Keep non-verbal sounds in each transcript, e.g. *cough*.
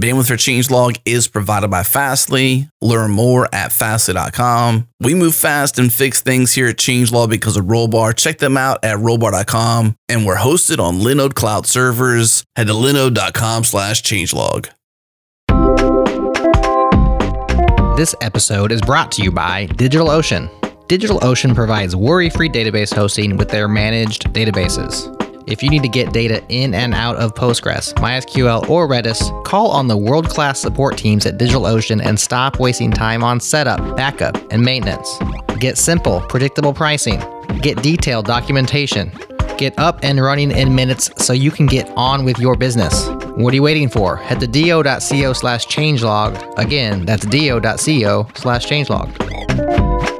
Bandwidth for Changelog is provided by Fastly. Learn more at fastly.com. We move fast and fix things here at Changelog because of Rollbar. Check them out at rollbar.com. And we're hosted on Linode Cloud servers. Head to linode.com slash changelog. This episode is brought to you by DigitalOcean. DigitalOcean provides worry free database hosting with their managed databases. If you need to get data in and out of Postgres, MySQL, or Redis, call on the world class support teams at DigitalOcean and stop wasting time on setup, backup, and maintenance. Get simple, predictable pricing. Get detailed documentation. Get up and running in minutes so you can get on with your business. What are you waiting for? Head to do.co slash changelog. Again, that's do.co slash changelog.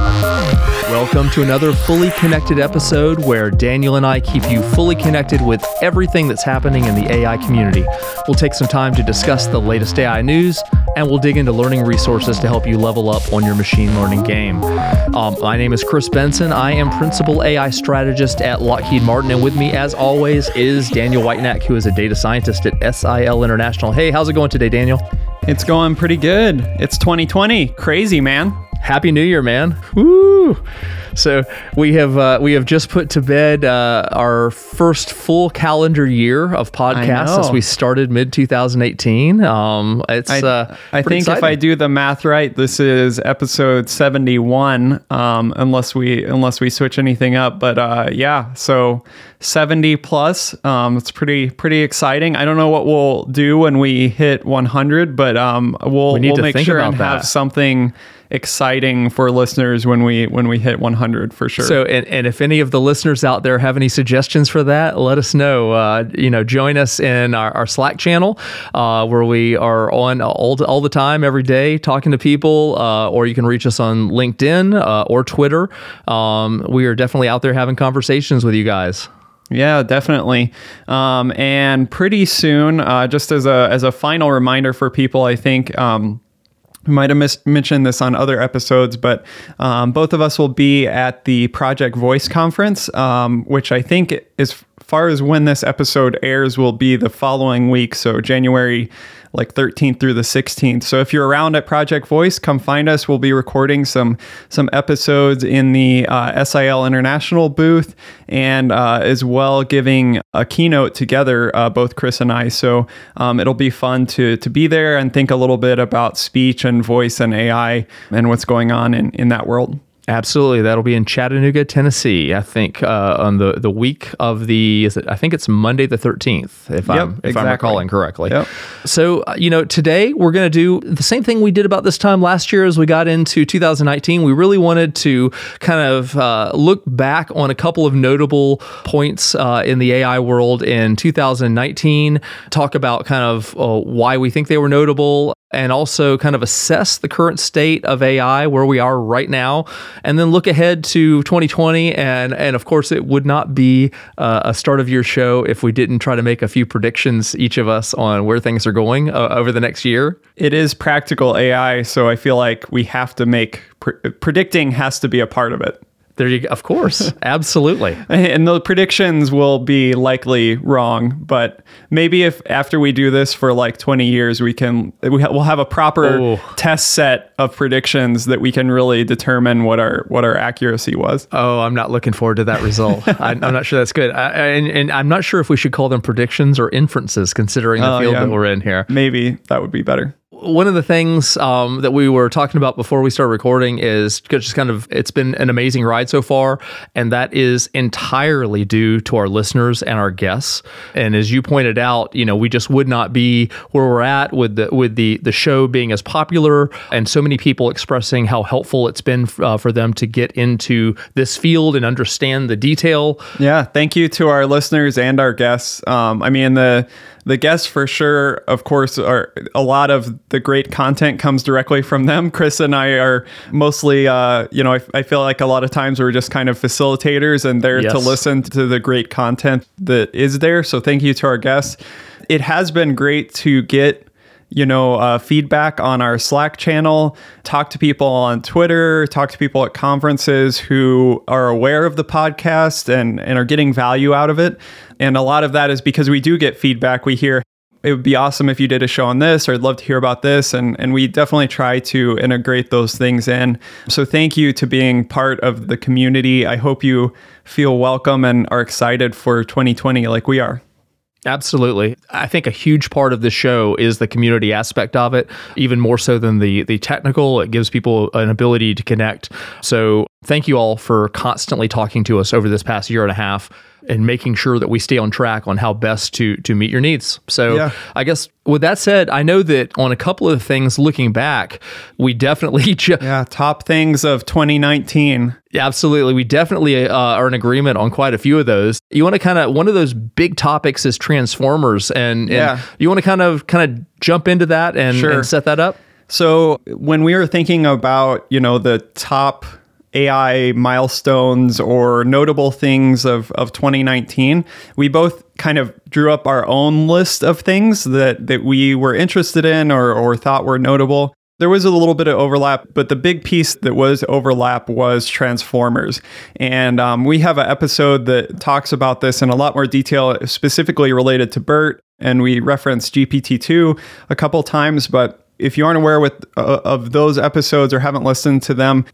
Welcome to another fully connected episode where Daniel and I keep you fully connected with everything that's happening in the AI community. We'll take some time to discuss the latest AI news and we'll dig into learning resources to help you level up on your machine learning game. Um, my name is Chris Benson. I am Principal AI Strategist at Lockheed Martin, and with me, as always, is Daniel Whitenack, who is a data scientist at SIL International. Hey, how's it going today, Daniel? It's going pretty good. It's 2020. Crazy, man. Happy New Year, man! Woo! So we have uh, we have just put to bed uh, our first full calendar year of podcasts as we started mid 2018. Um, it's I, uh, I think exciting. if I do the math right, this is episode 71. Um, unless we unless we switch anything up, but uh, yeah, so 70 plus. Um, it's pretty pretty exciting. I don't know what we'll do when we hit 100, but um, we'll We need we'll to make think sure about and have something exciting for listeners when we when we hit 100 for sure. So, and, and if any of the listeners out there have any suggestions for that, let us know. Uh, you know, join us in our, our Slack channel uh, where we are on all, all the time, every day, talking to people, uh, or you can reach us on LinkedIn uh, or Twitter. Um, we are definitely out there having conversations with you guys. Yeah, definitely. Um, and pretty soon, uh, just as a as a final reminder for people, I think. Um, we might have mis- mentioned this on other episodes, but um, both of us will be at the Project Voice conference, um, which I think, as far as when this episode airs, will be the following week. So January like 13th through the 16th. So if you're around at Project Voice, come find us. We'll be recording some some episodes in the uh, SIL International booth, and uh, as well giving a keynote together, uh, both Chris and I. So um, it'll be fun to to be there and think a little bit about speech and voice and AI and what's going on in in that world. Absolutely, that'll be in Chattanooga, Tennessee. I think uh, on the the week of the is it, I think it's Monday the thirteenth, if I'm if I'm recalling correctly. Yep. So uh, you know, today we're going to do the same thing we did about this time last year as we got into 2019. We really wanted to kind of uh, look back on a couple of notable points uh, in the AI world in 2019. Talk about kind of uh, why we think they were notable and also kind of assess the current state of AI, where we are right now, and then look ahead to 2020. And and of course, it would not be uh, a start of year show if we didn't try to make a few predictions, each of us, on where things are going uh, over the next year. It is practical AI, so I feel like we have to make pre- predicting has to be a part of it. There you go. Of course, *laughs* absolutely. And the predictions will be likely wrong, but maybe if after we do this for like 20 years, we can we'll have a proper Oh. test set of predictions that we can really determine what our what our accuracy was. Oh, I'm not looking forward to that result. *laughs* I, I'm not sure that's good. I, I- and, and I'm not sure if we should call them predictions or inferences, considering the Oh, field yeah. that we're in here. Maybe that would be better. One of the things um, that we were talking about before we started recording is just kind of it's been an amazing ride so far, and that is entirely due to our listeners and our guests. And as you pointed out, you know, we just would not be where we're at with the with the the show being as popular and so many people expressing how helpful it's been uh, for them to get into this field and understand the detail. Yeah, thank you to our listeners and our guests. Um, I mean the the guests for sure of course are a lot of the great content comes directly from them. Chris and i are mostly uh, you know I, I, feel like a lot of times we're just kind of facilitators and there yes. to listen to the great content that is there. So thank you to our guests. It has been great to get you know, uh, feedback on our Slack channel, talk to people on Twitter, talk to people at conferences who are aware of the podcast and, and are getting value out of it. And a lot of that is because we do get feedback. We hear, it would be awesome if you did a show on this, or I'd love to hear about this. And, and we definitely try to integrate those things in. So thank you to being part of the community. I hope you feel welcome and are excited for 2020 like we are. Absolutely. I think a huge part of the show is the community aspect of it, even more so than the the technical. It gives people an ability to connect. So, thank you all for constantly talking to us over this past year and a half and making sure that we stay on track on how best to to meet your needs. So yeah. I guess with that said, I know that on a couple of things looking back, we definitely *laughs* ju- yeah top things of 2019. Yeah, absolutely, we definitely uh, are in agreement on quite a few of those. You want to kind of one of those big topics is transformers, and, and yeah. you want to kind of kind of jump into that and, sure. and set that up. So when we were thinking about you know the top AI milestones or notable things of, of 2019, we both kind of drew up our own list of things that, that we were interested in or, or thought were notable. There was a little bit of overlap, but the big piece that was overlap was Transformers. And um, we have an episode that talks about this in a lot more detail, specifically related to BERT. And we referenced GPT-2 a couple times, but if you aren't aware with uh, of those episodes or haven't listened to them,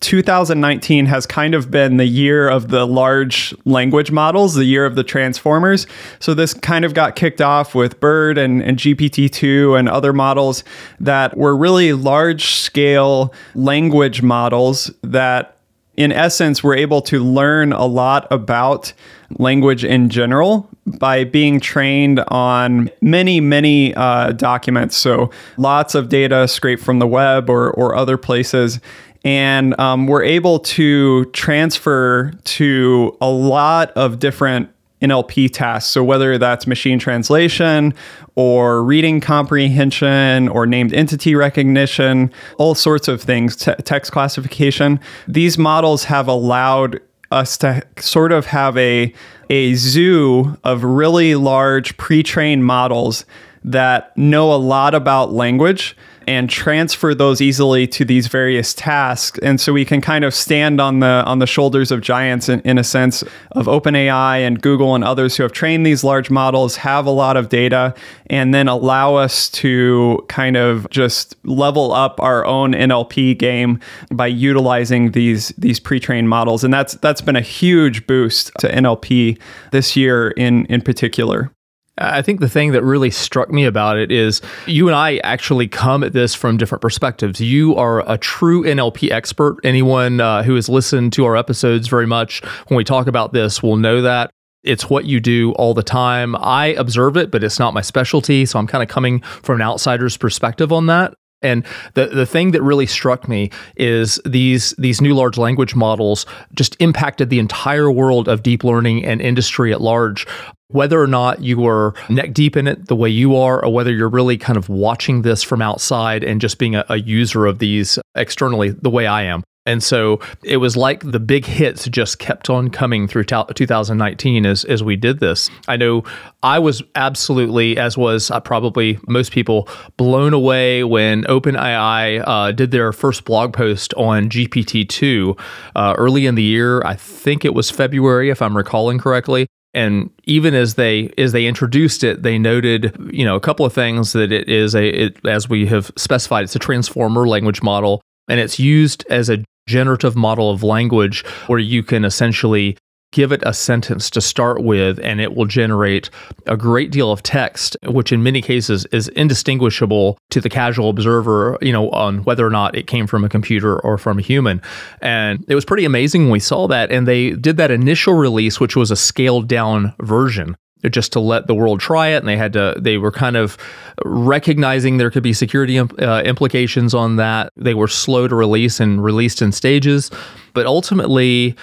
2019 has kind of been the year of the large language models, the year of the transformers. So this kind of got kicked off with BERT and, and GPT-2 and other models that were really large scale language models that in essence were able to learn a lot about language in general by being trained on many, many uh, documents. So lots of data scraped from the web or, or other places and um, we're able to transfer to a lot of different NLP tasks. So, whether that's machine translation or reading comprehension or named entity recognition, all sorts of things, text classification, these models have allowed us to sort of have a, a zoo of really large pre trained models that know a lot about language and transfer those easily to these various tasks. And so we can kind of stand on the on the shoulders of giants in, in a sense of OpenAI and Google and others who have trained these large models have a lot of data and then allow us to kind of just level up our own NLP game by utilizing these these pre-trained models. And that's that's been a huge boost to NLP this year in in particular I think the thing that really struck me about it is you and I actually come at this from different perspectives. You are a true NLP expert. Anyone uh, who has listened to our episodes very much when we talk about this will know that. It's what you do all the time. I observe it, but it's not my specialty. So I'm kind of coming from an outsider's perspective on that. And the, the thing that really struck me is these these new large language models just impacted the entire world of deep learning and industry at large whether or not you were neck deep in it the way you are, or whether you're really kind of watching this from outside and just being a, a user of these externally the way I am. And so it was like the big hits just kept on coming through 2019 as, as we did this. I know I was absolutely, as was uh, probably most people, blown away when OpenAI uh, did their first blog post on GPT-2 uh, early in the year. I think it was February, if I'm recalling correctly and even as they as they introduced it they noted you know a couple of things that it is a it, as we have specified it's a transformer language model and it's used as a generative model of language where you can essentially give it a sentence to start with and it will generate a great deal of text which in many cases is indistinguishable to the casual observer you know on whether or not it came from a computer or from a human. And it was pretty amazing when we saw that and they did that initial release which was a scaled down version just to let the world try it and they had to they were kind of recognizing there could be security uh, implications on that. They were slow to release and released in stages but ultimately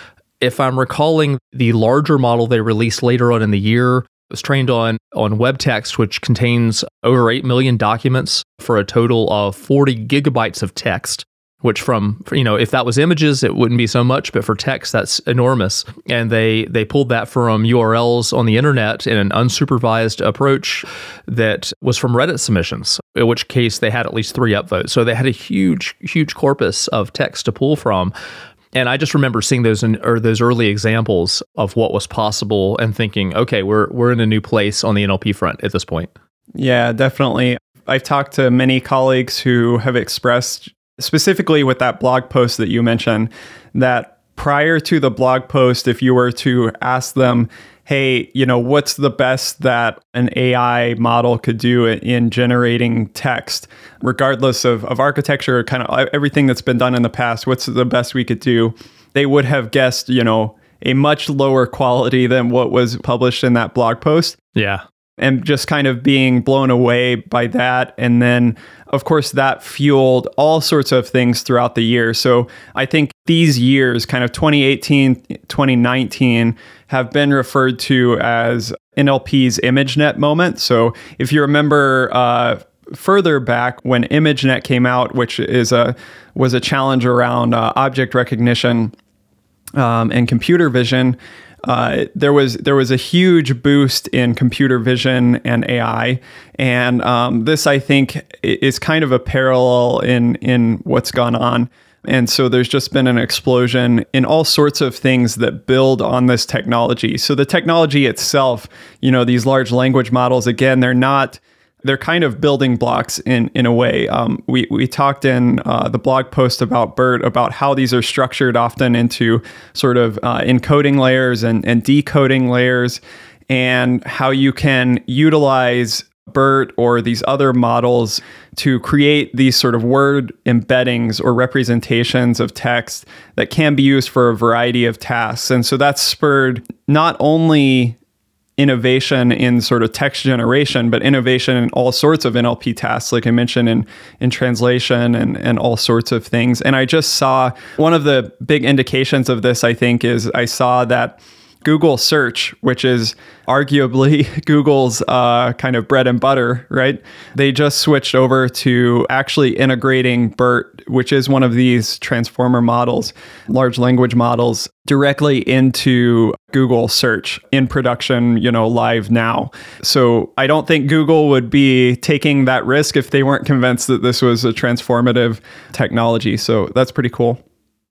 if I'm recalling the larger model they released later on in the year, was trained on on web text, which contains over 8 million documents for a total of 40 gigabytes of text which from you know if that was images it wouldn't be so much but for text that's enormous. And they they pulled that from urls on the internet in an unsupervised approach that was from reddit submissions in which case they had at least three upvotes. So they had a huge huge corpus of text to pull from and I just remember seeing those in, or those early examples of what was possible and thinking, okay, we're we're in a new place on the NLP front at this point. Yeah, definitely. I've talked to many colleagues who have expressed specifically with that blog post that you mentioned that prior to the blog post if you were to ask them hey, you know, what's the best that an AI model could do in generating text, regardless of, of architecture, kind of everything that's been done in the past, what's the best we could do? They would have guessed, you know, a much lower quality than what was published in that blog post. Yeah and just kind of being blown away by that. And then, of course, that fueled all sorts of things throughout the year. So I think these years, kind of 2018, 2019, have been referred to as NLP's ImageNet moment. So if you remember, uh, further back when ImageNet came out, which is a was a challenge around uh, object recognition um, and computer vision, uh, there was there was a huge boost in computer vision and AI, and um, this I think is kind of a parallel in in what's gone on. And so there's just been an explosion in all sorts of things that build on this technology. So the technology itself, you know, these large language models, again, they're not they're kind of building blocks in in a way. Um, we we talked in uh, the blog post about BERT about how these are structured often into sort of uh, encoding layers and, and decoding layers, and how you can utilize BERT or these other models to create these sort of word embeddings or representations of text that can be used for a variety of tasks. And so that's spurred not only innovation in sort of text generation, but innovation in all sorts of NLP tasks, like I mentioned in in translation and and all sorts of things. And I just saw one of the big indications of this. I think is I saw that Google search, which is arguably *laughs* Google's uh, kind of bread and butter, right? They just switched over to actually integrating BERT, which is one of these transformer models, large language models, directly into Google search in production, you know, live now. So I don't think Google would be taking that risk if they weren't convinced that this was a transformative technology. So that's pretty cool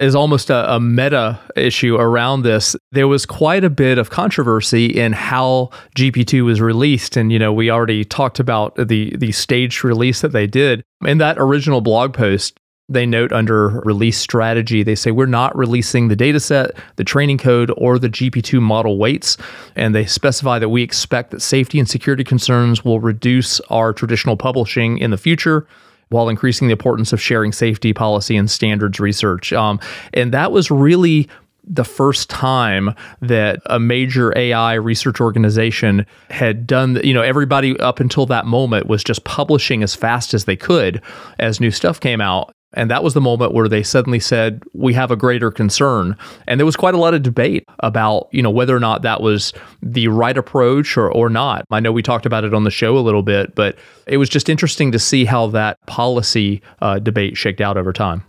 is almost a, a, meta issue around this. There was quite a bit of controversy in how GPT-2 was released, and you know we already talked about the the staged release that they did. In that original blog post, they note under release strategy, they say we're not releasing the dataset, the training code, or the GPT-2 model weights, and they specify that we expect that safety and security concerns will reduce our traditional publishing in the future while increasing the importance of sharing safety policy and standards research. Um, and that was really the first time that a major AI research organization had done, you know, everybody up until that moment was just publishing as fast as they could as new stuff came out. And that was the moment where they suddenly said, we have a greater concern. And there was quite a lot of debate about, you know, whether or not that was the right approach or, or not. I know we talked about it on the show a little bit, but it was just interesting to see how that policy uh, debate shaked out over time.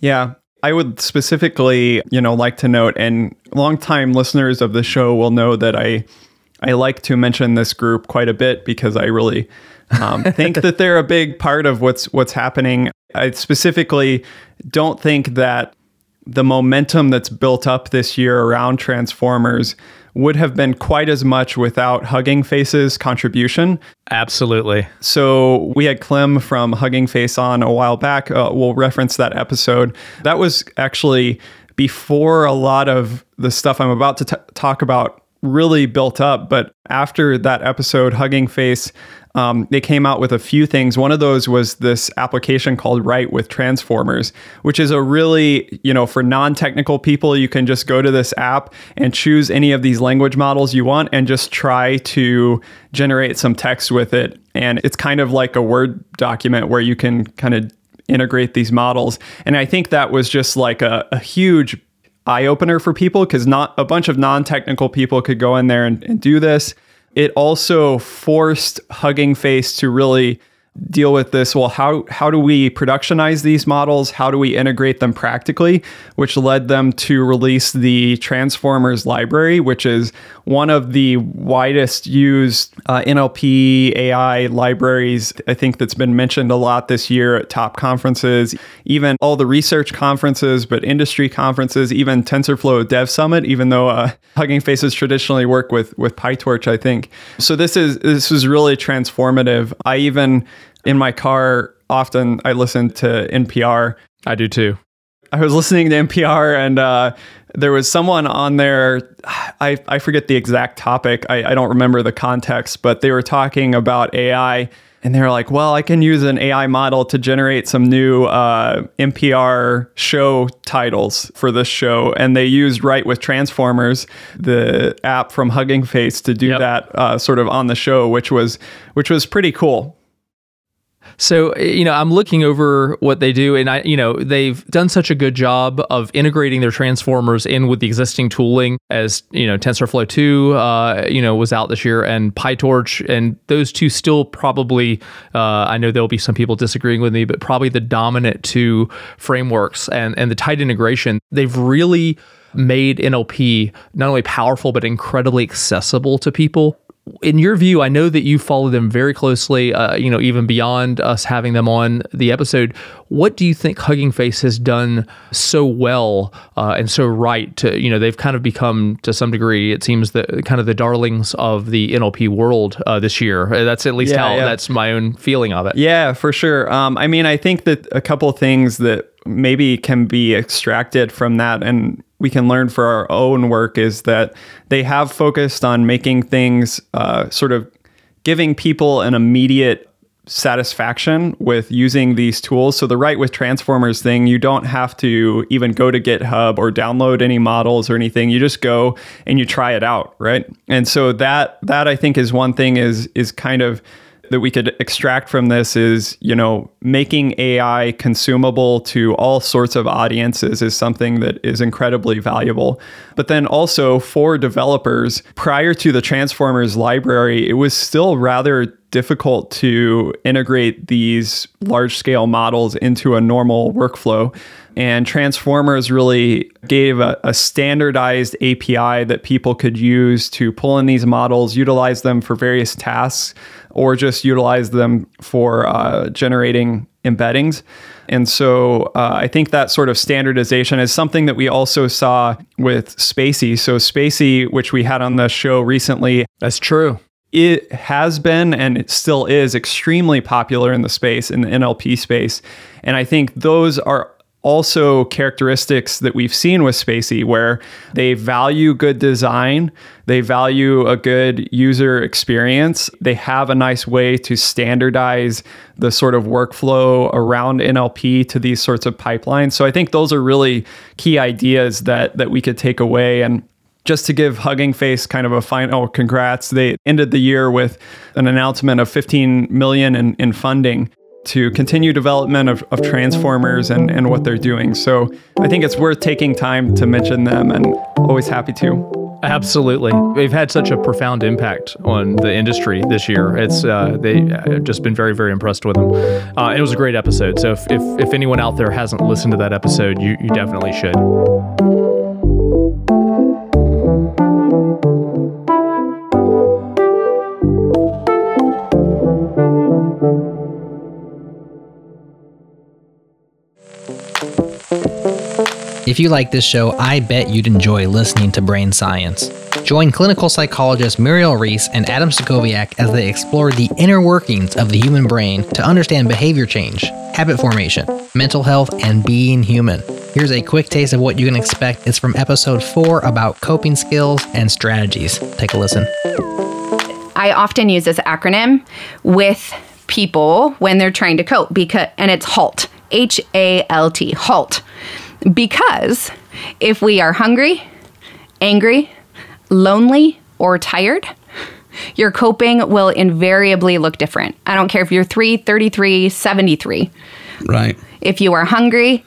Yeah. I would specifically, you know, like to note, and longtime listeners of the show will know that I I like to mention this group quite a bit because I really um, think that they're a big part of what's what's happening. I specifically don't think that the momentum that's built up this year around Transformers would have been quite as much without Hugging Face's contribution. Absolutely. So we had Clem from Hugging Face on a while back. Uh, we'll reference that episode. That was actually before a lot of the stuff I'm about to t- talk about really built up. But after that episode, Hugging Face, um, they came out with a few things. One of those was this application called Write with Transformers, which is a really, you know, for non technical people, you can just go to this app and choose any of these language models you want and just try to generate some text with it. And it's kind of like a Word document where you can kind of integrate these models. And I think that was just like a, a huge eye opener for people because not a bunch of non technical people could go in there and, and do this. It also forced Hugging Face to really deal with this? Well how how do we productionize these models? How do we integrate them practically? Which led them to release the transformers library which is one of the widest used uh, nlp ai libraries i think that's been mentioned a lot this year at top conferences even all the research conferences but industry conferences even tensorflow dev summit even though uh, hugging faces traditionally work with with pytorch i think. So this is this is really transformative. I even in my car, often I listen to NPR. I do too. I was listening to NPR and uh, there was someone on there. I, I forget the exact topic. I, I don't remember the context, but they were talking about AI and they were like, well, I can use an AI model to generate some new uh, NPR show titles for this show. And they used Write with Transformers, the app from Hugging Face, to do Yep. that uh, sort of on the show, which was which was pretty cool. So, you know, I'm looking over what they do, and I, you know, they've done such a good job of integrating their transformers in with the existing tooling as, you know, TensorFlow 2, uh, you know, was out this year, and PyTorch, and those two still probably, uh, I know there'll be some people disagreeing with me, but probably the dominant two frameworks and, and the tight integration. They've really made NLP not only powerful, but incredibly accessible to people in your view, I know that you follow them very closely, uh, you know, even beyond us having them on the episode. What do you think Hugging Face has done so well uh, and so right to, you know, they've kind of become to some degree, it seems the kind of the darlings of the NLP world uh, this year. Uh, That's at least Yeah, how yeah. that's my own feeling of it. Yeah, for sure. Um, I mean, I think that a couple things that maybe can be extracted from that and we can learn for our own work is that they have focused on making things uh, sort of giving people an immediate satisfaction with using these tools. So the Write with Transformers thing, you don't have to even go to GitHub or download any models or anything. You just go and you try it out, right? And so that that I think is one thing is is kind of that we could extract from this is, you know, making AI consumable to all sorts of audiences is something that is incredibly valuable. But then also for developers, prior to the Transformers library, it was still rather difficult to integrate these large scale models into a normal workflow. And Transformers really gave a, a standardized API that people could use to pull in these models, utilize them for various tasks, or just utilize them for uh, generating embeddings. And so uh, I think that sort of standardization is something that we also saw with spaCy. So, spaCy, which we had on the show recently, That's true. it has been and it still is extremely popular in the space in the NLP space and I think those are also characteristics that we've seen with spaCy where they value good design, they value a good user experience, they have a nice way to standardize the sort of workflow around NLP to these sorts of pipelines. So I think those are really key ideas that that we could take away and just to give Hugging Face kind of a final congrats, they ended the year with an announcement of 15 million in, in funding to continue development of, of transformers and, and what they're doing. So I think it's worth taking time to mention them and always happy to. Absolutely, they've had such a profound impact on the industry this year. It's uh, they I've just been very very impressed with them. Uh, it was a great episode. So if, if if anyone out there hasn't listened to that episode, you you definitely should. If you like this show, I bet you'd enjoy listening to Brain Science. Join clinical psychologists Mireille Reece and Adam Stacoviak as they explore the inner workings of the human brain to understand behavior change, habit formation, mental health, and being human. Here's a quick taste of what you can expect. It's from episode four about coping skills and strategies. Take a listen. I often use this acronym with people when they're trying to cope because and it's HALT. H A L T. HALT. Because if we are hungry, angry, lonely, or tired, your coping will invariably look different. I don't care if you're 3, 33, 73. Right. If you are hungry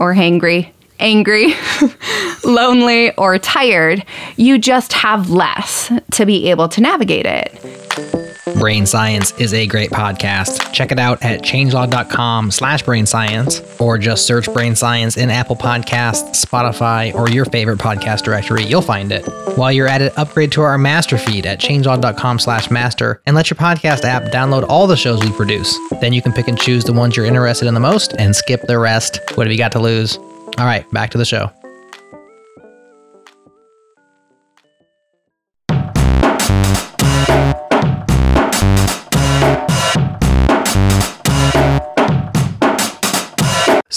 or hangry, angry, *laughs* lonely, or tired, you just have less to be able to navigate it. Brain Science is a great podcast. Check it out at changelog.com slash brain science or just search Brain Science in Apple Podcasts, Spotify, or your favorite podcast directory. You'll find it. While you're at it, upgrade to our master feed at changelog.com slash master and let your podcast app download all the shows we produce. Then you can pick and choose the ones you're interested in the most and skip the rest. What have you got to lose? All right, back to the show.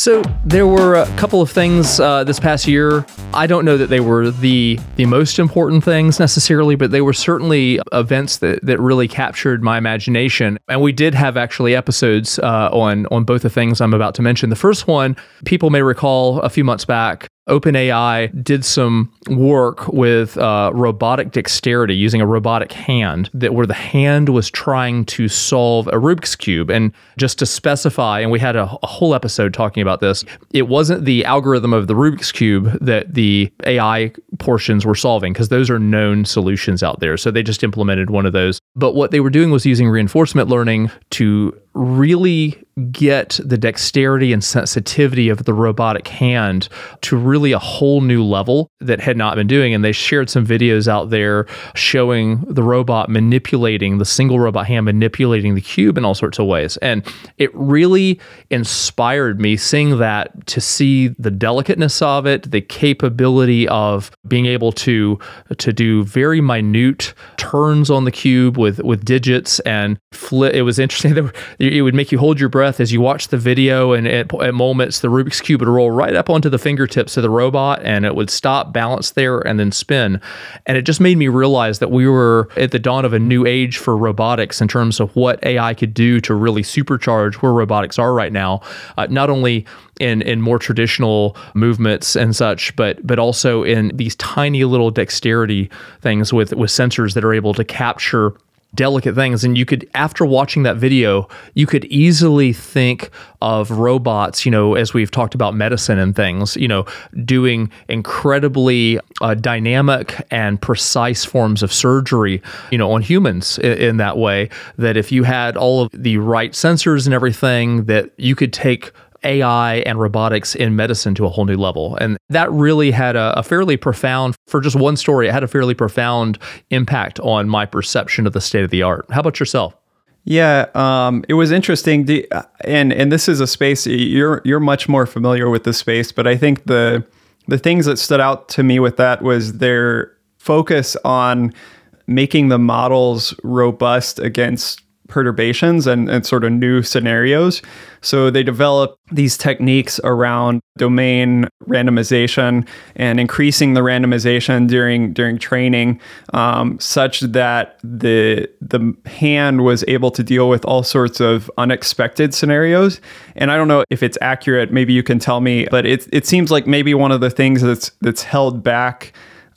So there were a couple of things uh, this past year. I don't know that they were the the most important things necessarily, but they were certainly events that, that really captured my imagination. And we did have actually episodes uh, on on both the things I'm about to mention. The first one, people may recall, a few months back, OpenAI did some work with uh, robotic dexterity using a robotic hand that where the hand was trying to solve a Rubik's cube. And just to specify, and we had a, a whole episode talking about this, it wasn't the algorithm of the Rubik's cube that the AI portions were solving because those are known solutions out there. So they just implemented one of those. But what they were doing was using reinforcement learning to really get the dexterity and sensitivity of the robotic hand to really a whole new level that had not been doing. And they shared some videos out there showing the robot manipulating the single robot hand, manipulating the cube in all sorts of ways. And it really inspired me seeing that to see the delicateness of it, the capability of being able to to do very minute turns on the cube with with digits and flip. It was interesting *laughs* that it would make you hold your breath as you watch the video, and at, at, moments the Rubik's cube would roll right up onto the fingertips of the robot, and it would stop, balance there, and then spin. And it just made me realize that we were at the dawn of a new age for robotics in terms of what AI could do to really supercharge where robotics are right now. Uh, not only in in more traditional movements and such, but but also in these tiny little dexterity things with with sensors that are able to capture delicate things. And you could after watching that video you could easily think of robots you know as we've talked about medicine and things you know doing incredibly uh, dynamic and precise forms of surgery you know on humans in, in that way that if you had all of the right sensors and everything that you could take AI and robotics in medicine to a whole new level. And that really had a, a, fairly profound, for just one story, it had a fairly profound impact on my perception of the state of the art. How about yourself? Yeah, um, it was interesting, and and this is a space you're you're much more familiar with the space, but I think the the things that stood out to me with that was their focus on making the models robust against perturbations and, and sort of new scenarios. So they develop these techniques around domain randomization and increasing the randomization during during training, um, such that the the hand was able to deal with all sorts of unexpected scenarios. And I don't know if it's accurate. Maybe you can tell me, but it it seems like maybe one of the things that's that's held back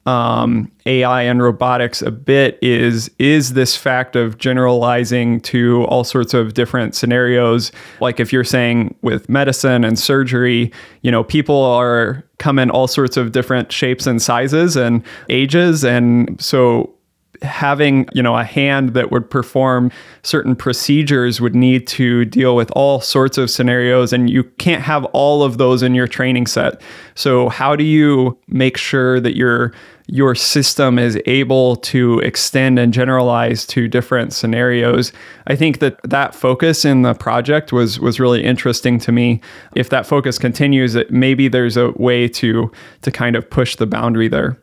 um, AI and robotics a bit is is this fact of generalizing to all sorts of different scenarios. Like if you're saying with medicine and surgery, you know, people are come in all sorts of different shapes and sizes and ages, and so having you know a hand that would perform certain procedures would need to deal with all sorts of scenarios. And you can't have all of those in your training set. So how do you make sure that your your system is able to extend and generalize to different scenarios. I think that that focus in the project was was really interesting to me. If that focus continues maybe there's a way to to kind of push the boundary there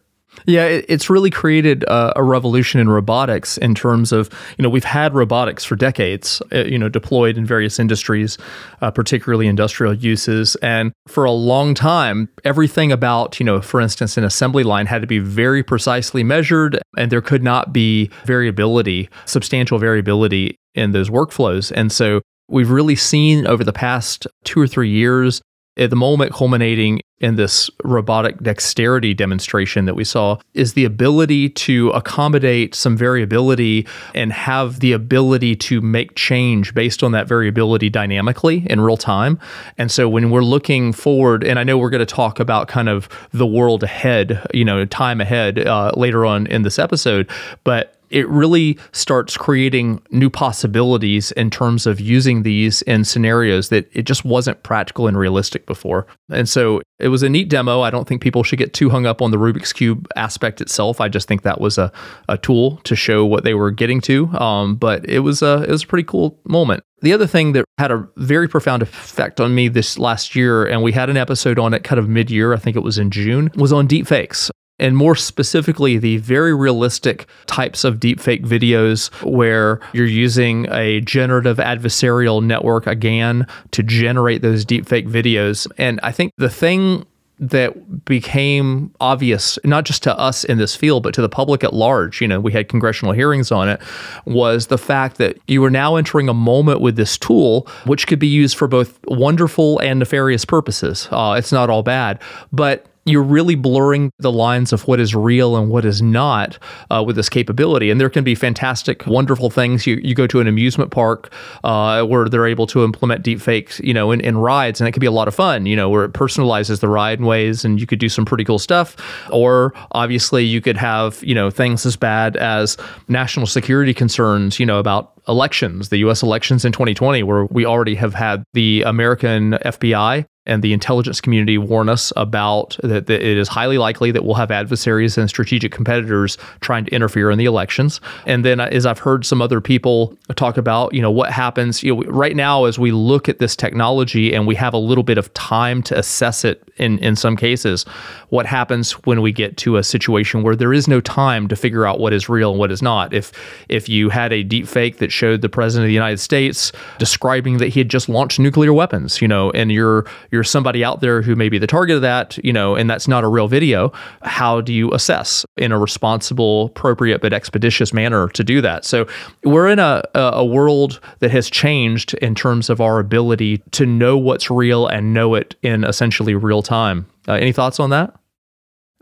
Yeah, it's really created a, a, revolution in robotics in terms of, you know, we've had robotics for decades, uh, you know, deployed in various industries, uh, particularly industrial uses. And for a long time, everything about, you know, for instance, an assembly line had to be very precisely measured and there could not be variability, substantial variability in those workflows. And so we've really seen over the past two or three years at the moment culminating in this robotic dexterity demonstration that we saw is the ability to accommodate some variability and have the ability to make change based on that variability dynamically in real time. And so when we're looking forward, and I know we're going to talk about kind of the world ahead, you know, time ahead uh, later on in this episode, but it really starts creating new possibilities in terms of using these in scenarios that it just wasn't practical and realistic before. And so it was a neat demo. I don't think people should get too hung up on the Rubik's Cube aspect itself. I just think that was a, a tool to show what they were getting to. Um, but it was a, it was a pretty cool moment. The other thing that had a very profound effect on me this last year, and we had an episode on it kind of mid year, I think it was in June, was on deepfakes and more specifically, the very realistic types of deepfake videos where you're using a generative adversarial network, a GAN, to generate those deepfake videos. And I think the thing that became obvious, not just to us in this field, but to the public at large, you know, we had congressional hearings on it, was the fact that you are now entering a moment with this tool, which could be used for both wonderful and nefarious purposes. Uh, it's not all bad, but you're really blurring the lines of what is real and what is not uh, with this capability. And there can be fantastic, wonderful things. You, you go to an amusement park uh, where they're able to implement deepfakes, you know, in, in rides, and it can be a lot of fun, you know, where it personalizes the ride in ways and you could do some pretty cool stuff. Or obviously, you could have, you know, things as bad as national security concerns, you know, about elections, the US elections in 2020, where we already have had the American FBI and the intelligence community warn us about that, that, it is highly likely that we'll have adversaries and strategic competitors trying to interfere in the elections. And then, uh, as I've heard some other people talk about, you know, what happens, you know, right now as we look at this technology and we have a little bit of time to assess it in in some cases, what happens when we get to a situation where there is no time to figure out what is real and what is not? If if you had a deep fake that showed the president of the United States describing that he had just launched nuclear weapons, you know, and you're you're somebody out there who may be the target of that, you know, and that's not a real video, how do you assess in a responsible, appropriate, but expeditious manner to do that? So we're in a, a world that has changed in terms of our ability to know what's real and know it in essentially real time. Uh, any thoughts on that?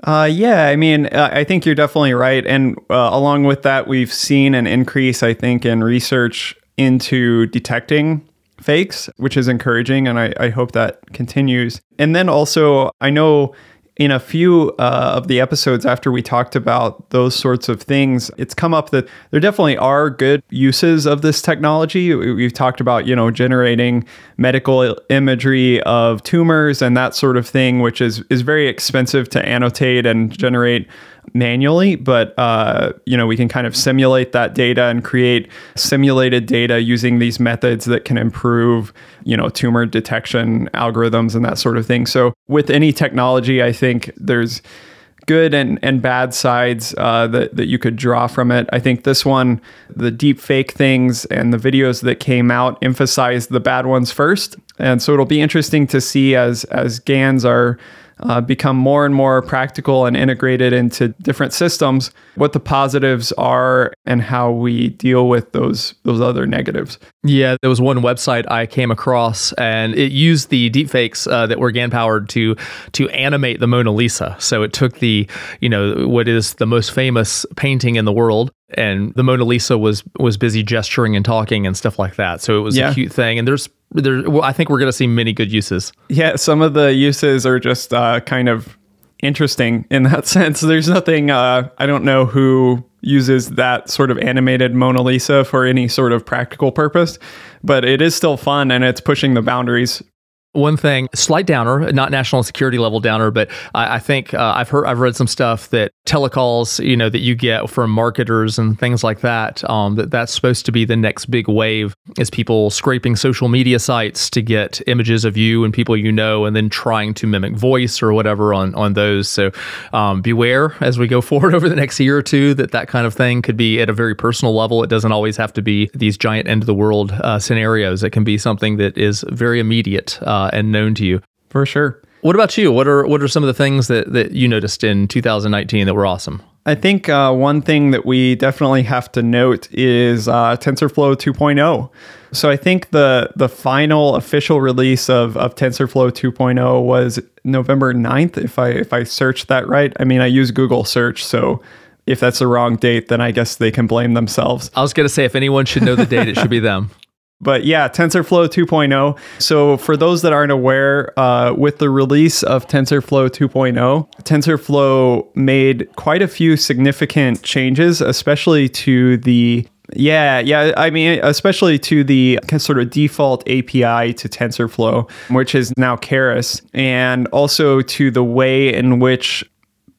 Uh, yeah, I mean, uh, I think you're definitely right. And uh, along with that, we've seen an increase, I think, in research into detecting fakes, which is encouraging. And I, I hope that continues. And then also, I know in a few uh, of the episodes after we talked about those sorts of things, it's come up that there definitely are good uses of this technology. We've talked about, you know, generating medical imagery of tumors and that sort of thing, which is is very expensive to annotate and generate manually, but uh, you know we can kind of simulate that data and create simulated data using these methods that can improve you know tumor detection algorithms and that sort of thing. So with any technology, I think there's good and, and bad sides uh, that, that you could draw from it. I think this one, the deep fake things and the videos that came out emphasized the bad ones first. And so it'll be interesting to see as as GANs are uh, become more and more practical and integrated into different systems, what the positives are and how we deal with those those other negatives. Yeah, there was one website I came across, and it used the deepfakes uh, that were GAN powered to to animate the Mona Lisa. So it took the you know what is the most famous painting in the world, and the Mona Lisa was was busy gesturing and talking and stuff like that. So it was yeah. a cute thing. And there's there, well, I think we're going to see many good uses. Yeah, some of the uses are just uh, kind of interesting in *laughs* that sense. There's nothing, uh, I don't know who uses that sort of animated Mona Lisa for any sort of practical purpose, but it is still fun and it's pushing the boundaries One thing, slight downer, not national security level downer, but I, I think uh, I've heard, I've read some stuff that telecalls, you know, that you get from marketers and things like that. Um, that that's supposed to be the next big wave is people scraping social media sites to get images of you and people you know, and then trying to mimic voice or whatever on on those. So um, beware as we go *laughs* forward over the next year or two that that kind of thing could be at a very personal level. It doesn't always have to be these giant end of the world uh, scenarios. It can be something that is very immediate. Uh, uh, and known to you. For sure. What about you? What are what are some of the things that that you noticed in 2019 that were awesome? I think uh, one thing that we definitely have to note is uh, TensorFlow 2.0. So I think the the final official release of, of TensorFlow 2.0 was November 9th, if I if I searched that right. I mean, I use Google search, so if that's the wrong date, then I guess they can blame themselves. I was going to say, if anyone should know the date, it should be them. *laughs* But yeah, TensorFlow 2.0. So for those that aren't aware, uh, with the release of TensorFlow 2.0, TensorFlow made quite a few significant changes, especially to the yeah, yeah. I mean, especially to the sort of default API to TensorFlow, which is now Keras, and also to the way in which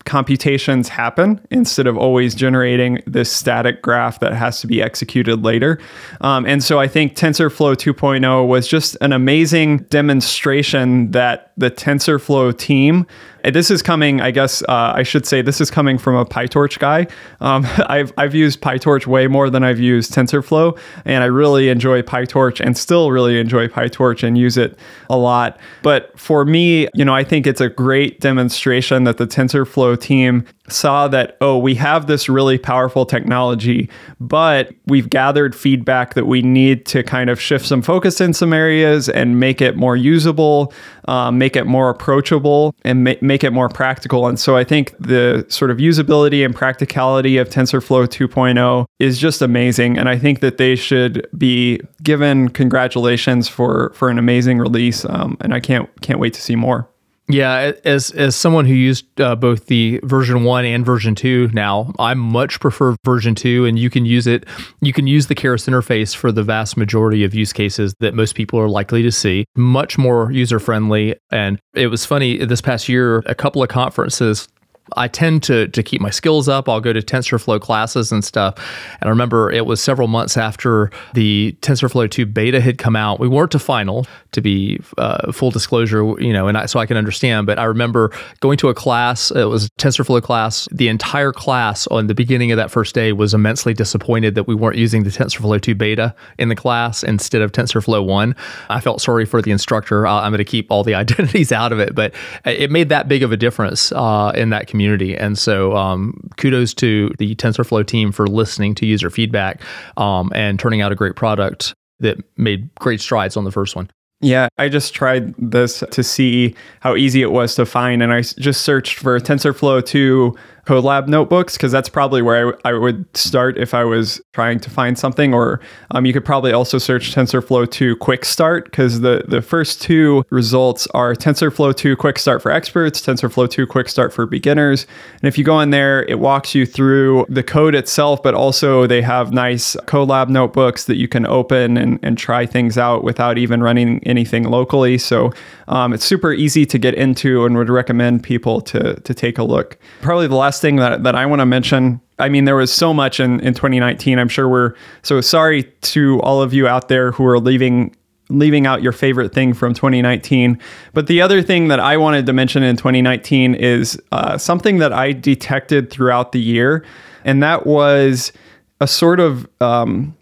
computations happen instead of always generating this static graph that has to be executed later. Um, and so I think TensorFlow 2.0 was just an amazing demonstration that the TensorFlow team this is coming, I guess uh, I should say, this is coming from a PyTorch guy. Um, *laughs* I've, I've used PyTorch way more than I've used TensorFlow, and I really enjoy PyTorch and still really enjoy PyTorch and use it a lot. But for me, you know, I think it's a great demonstration that the TensorFlow team saw that, oh, we have this really powerful technology, but we've gathered feedback that we need to kind of shift some focus in some areas and make it more usable, um, make it more approachable, and ma- make it more practical. And so I think the sort of usability and practicality of TensorFlow 2.0 is just amazing. And I think that they should be given congratulations for, for an amazing release. Um, and I can't, can't wait to see more. Yeah, as as someone who used uh, both the version one and version two now, I much prefer version two, and you can use it. You can use the Keras interface for the vast majority of use cases that most people are likely to see. Much more user friendly, and it was funny this past year. A couple of conferences I tend to to keep my skills up. I'll go to TensorFlow classes and stuff. And I remember it was several months after the TensorFlow 2 beta had come out. We weren't to final, to be uh, full disclosure, you know, and I, so I can understand. But I remember going to a class. It was a TensorFlow class. The entire class on the beginning of that first day was immensely disappointed that we weren't using the TensorFlow 2 beta in the class instead of TensorFlow 1. I felt sorry for the instructor. I'm going to keep all the *laughs* identities out of it, but it made that big of a difference uh, in that community. And so um, kudos to the TensorFlow team for listening to user feedback um, and turning out a great product that made great strides on the first one. Yeah, I just tried this to see how easy it was to find, and I just searched for TensorFlow 2 Colab notebooks because that's probably where I, I, would start if I was trying to find something. Or um, you could probably also search TensorFlow 2 Quick Start because the, the first two results are TensorFlow 2 Quick Start for experts, TensorFlow 2 Quick Start for beginners. And if you go in there, it walks you through the code itself, but also they have nice Colab notebooks that you can open and, and try things out without even running anything locally. So um, it's super easy to get into and would recommend people to, to take a look. Probably the last last thing that, that I want to mention I mean, there was so much in, in 2019. I'm sure we're so sorry to all of you out there who are leaving leaving out your favorite thing from 2019. But the other thing that I wanted to mention in 2019 is uh, something that I detected throughout the year, and that was a sort of um,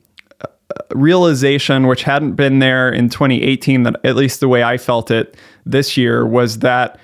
realization which hadn't been there in 2018. That at least the way I felt it this year was that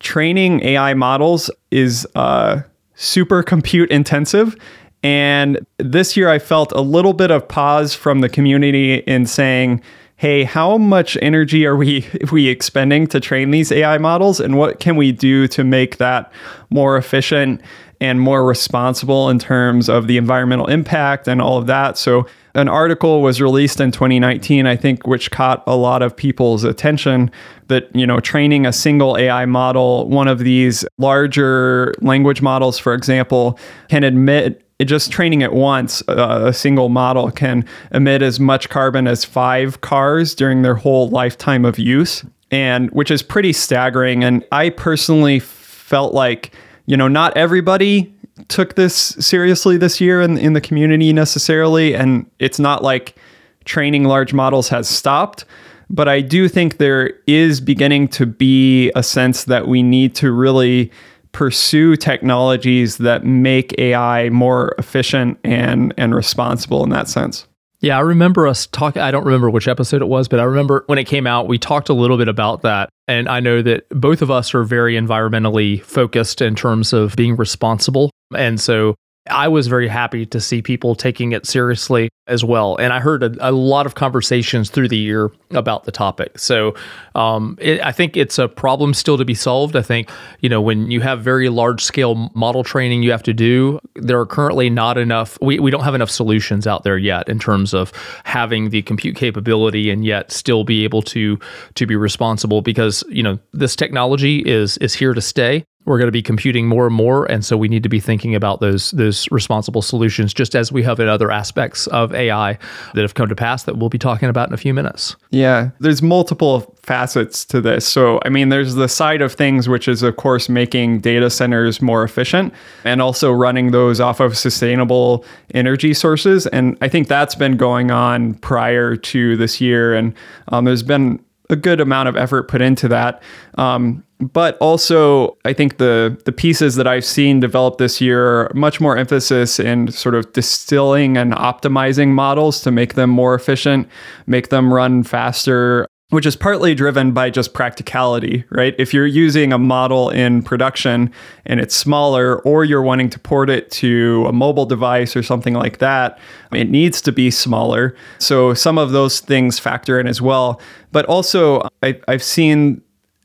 training AI models is. Uh, super compute intensive. And this year I felt a little bit of pause from the community in saying, hey, how much energy are we *laughs* we expending to train these AI models and what can we do to make that more efficient and more responsible in terms of the environmental impact and all of that. So an article was released in 2019 I think which caught a lot of people's attention that you know training a single AI model one of these larger language models for example can admit just training it once, uh, a single model can emit as much carbon as five cars during their whole lifetime of use. and which is pretty staggering. And I personally felt like, you know, not everybody took this seriously this year in, in the community necessarily. And it's not like training large models has stopped. But I do think there is beginning to be a sense that we need to really pursue technologies that make AI more efficient and and responsible in that sense. Yeah, I remember us talking. I don't remember which episode it was, but I remember when it came out, we talked a little bit about that. And I know that both of us are very environmentally focused in terms of being responsible. And so I was very happy to see people taking it seriously as well. And I heard a, a lot of conversations through the year about the topic. So um, it, I think it's a problem still to be solved. I think, you know, when you have very large scale model training you have to do, there are currently not enough, we, we don't have enough solutions out there yet in terms of having the compute capability and yet still be able to to be responsible because, you know, this technology is is here to stay we're going to be computing more and more and so we need to be thinking about those those responsible solutions just as we have in other aspects of AI that have come to pass that we'll be talking about in a few minutes. Yeah, there's multiple facets to this. So, I mean, there's the side of things which is of course making data centers more efficient and also running those off of sustainable energy sources and I think that's been going on prior to this year and um, there's been a good amount of effort put into that. Um, but also, I think the the pieces that I've seen develop this year much more emphasis in sort of distilling and optimizing models to make them more efficient, make them run faster, which is partly driven by just practicality, right? If you're using a model in production and it's smaller, or you're wanting to port it to a mobile device or something like that, it needs to be smaller. So some of those things factor in as well. But also, I, I've seen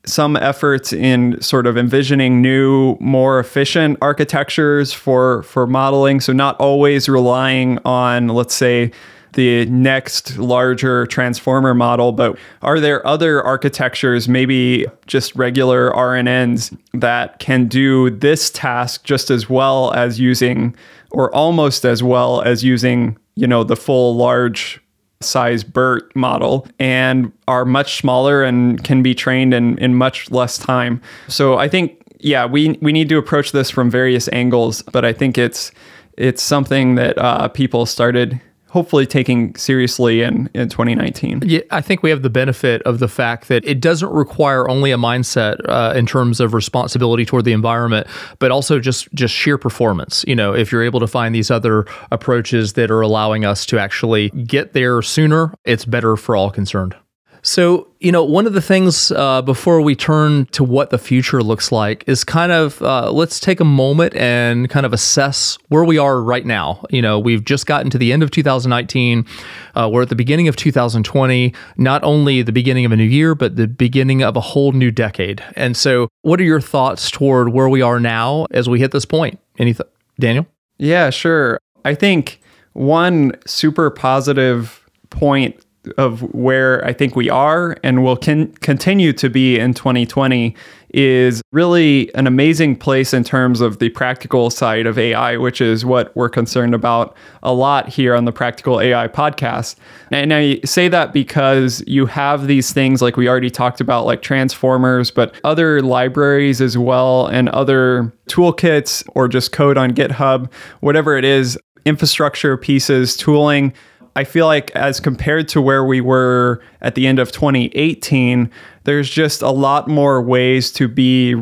some efforts in sort of envisioning new, more efficient architectures for for modeling. So not always relying on, let's say, the next larger transformer model, but are there other architectures, maybe just regular RNNs, that can do this task just as well as using, or almost as well as using, you know, the full large size BERT model and are much smaller and can be trained in, in much less time. So I think, yeah, we, we need to approach this from various angles, but I think it's it's something that uh, people started hopefully taking seriously in, in 2019. Yeah, I think we have the benefit of the fact that it doesn't require only a mindset uh, in terms of responsibility toward the environment, but also just just sheer performance. You know, if you're able to find these other approaches that are allowing us to actually get there sooner, it's better for all concerned. So, you know, one of the things uh, before we turn to what the future looks like is kind of uh, let's take a moment and kind of assess where we are right now. You know, we've just gotten to the end of 2019. Uh, we're at the beginning of 2020, not only the beginning of a new year, but the beginning of a whole new decade. And so, what are your thoughts toward where we are now as we hit this point? Anything, Daniel? Yeah, sure. I think one super positive point of where I think we are and will con- continue to be in 2020 is really an amazing place in terms of the practical side of AI, which is what we're concerned about a lot here on the Practical AI podcast. And I say that because you have these things like we already talked about, like transformers, but other libraries as well, and other toolkits or just code on GitHub, whatever it is, infrastructure pieces, tooling I feel like as compared to where we were at the end of 2018, there's just a lot more ways to be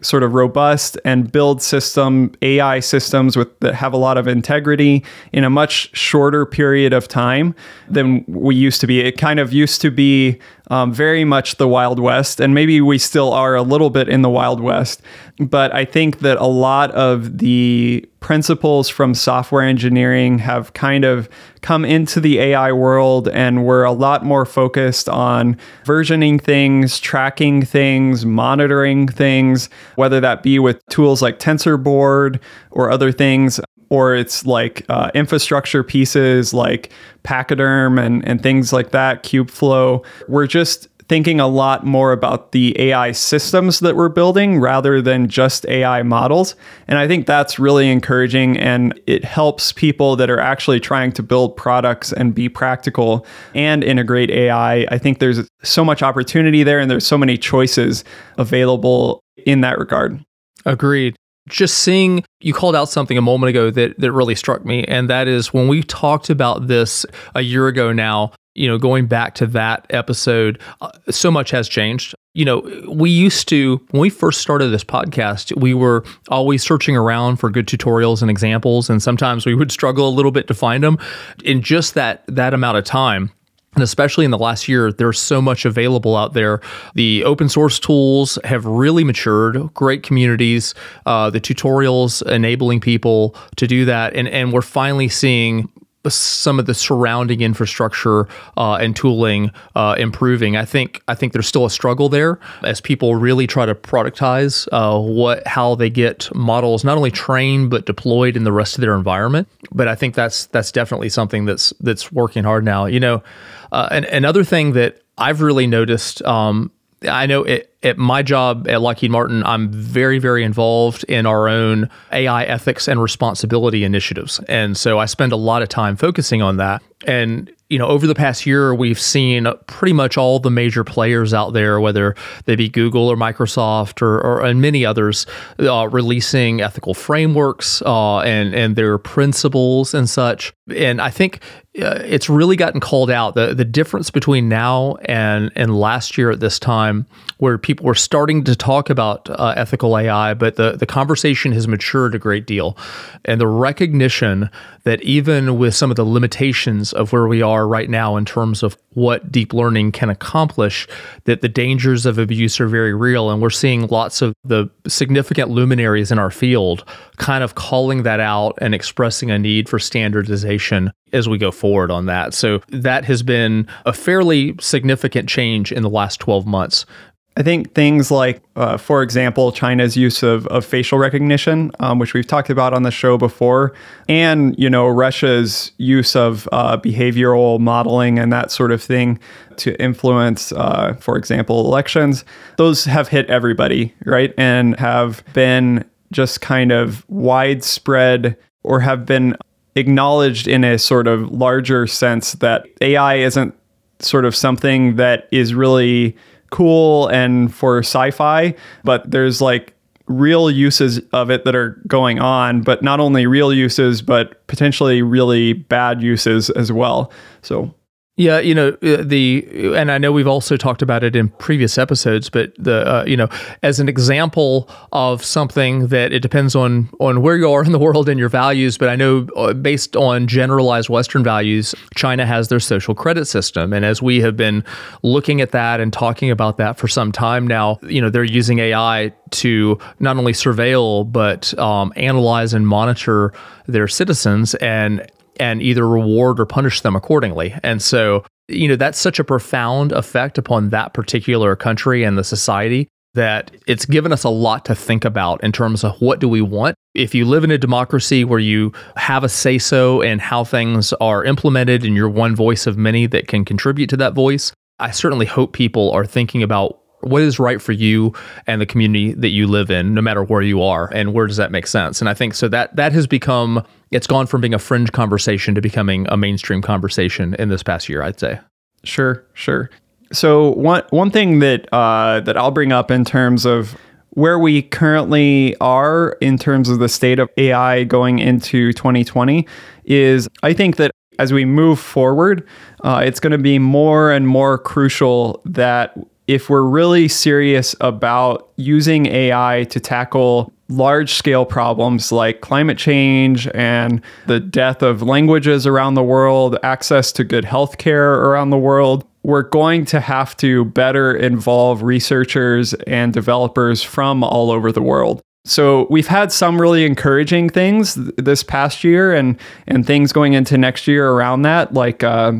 sort of robust and build system AI systems with that have a lot of integrity in a much shorter period of time than we used to be. It kind of used to be um, very much the Wild West, and maybe we still are a little bit in the Wild West. But I think that a lot of the principles from software engineering have kind of come into the AI world, and we're a lot more focused on versioning things, tracking things, monitoring things, whether that be with tools like TensorBoard or other things or it's like uh, infrastructure pieces like Pachyderm and, and things like that, Kubeflow. We're just thinking a lot more about the AI systems that we're building rather than just AI models. And I think that's really encouraging and it helps people that are actually trying to build products and be practical and integrate AI. I think there's so much opportunity there and there's so many choices available in that regard. Agreed just seeing you called out something a moment ago that that really struck me and that is when we talked about this a year ago now you know, going back to that episode, uh, so much has changed. You know, we used to, when we first started this podcast, we were always searching around for good tutorials and examples. And sometimes we would *laughs* struggle a little bit to find them in just that, that amount of time. And especially in the last year, there's so much available out there. The open source tools have really matured, great communities, uh, the tutorials enabling people to do that. And, and we're finally seeing some of the surrounding infrastructure uh, and tooling uh, improving. I think I think there's still a struggle there as people really try to productize uh, what how they get models not only trained but deployed in the rest of their environment. But I think that's that's definitely something that's that's working hard now. You know, uh, and another thing that I've really noticed. Um, I know it, at my job at Lockheed Martin, I'm very, very involved in our own AI ethics and responsibility initiatives. And so I spend a lot of time focusing on that. And you know, over the past year, we've seen pretty much all the major players out there, whether they be Google or Microsoft or, or and many others, uh, releasing ethical frameworks uh, and and their principles and such. And I think uh, it's really gotten called out. The the difference between now and and last year at this time, where people were starting to talk about uh, ethical AI, but the the conversation has matured a great deal, and the recognition that even with some of the limitations of where we are right now in terms of what deep learning can accomplish, that the dangers of abuse are very real. And we're seeing lots of the significant luminaries in our field kind of calling that out and expressing a need for standardization as we go forward on that. So that has been a fairly significant change in the last 12 months. I think things like, uh, for example, China's use of, of facial recognition, um, which we've talked about on the show before, and you know Russia's use of uh, behavioral modeling and that sort of thing to influence, uh, for example, elections. Those have hit everybody, right, and have been just kind of widespread or have been acknowledged in a sort of larger sense that AI isn't sort of something that is really cool and for sci-fi, but there's like real uses of it that are going on, but not only real uses, but potentially really bad uses as well. So yeah, you know uh, the, and I know we've also talked about it in previous episodes, but the uh, you know as an example of something that it depends on on where you are in the world and your values. But I know uh, based on generalized Western values, China has their social credit system, and as we have been looking at that and talking about that for some time now, you know they're using AI to not only surveil but um, analyze and monitor their citizens and and either reward or punish them accordingly. And so, you know, that's such a profound effect upon that particular country and the society that it's given us a lot to think about in terms of what do we want. If you live in a democracy where you have a say so in how things are implemented and you're one voice of many that can contribute to that voice, I certainly hope people are thinking about what is right for you and the community that you live in no matter where you are and where does that make sense and i think so that that has become it's gone from being a fringe conversation to becoming a mainstream conversation in this past year i'd say. Sure sure. So one one thing that uh, that i'll bring up in terms of where we currently are in terms of the state of ai going into 2020 is i think that as we move forward, uh, it's going to be more and more crucial that if we're really serious about using AI to tackle large scale problems like climate change and the death of languages around the world, access to good health care around the world, we're going to have to better involve researchers and developers from all over the world. So we've had some really encouraging things this past year and and things going into next year around that like uh,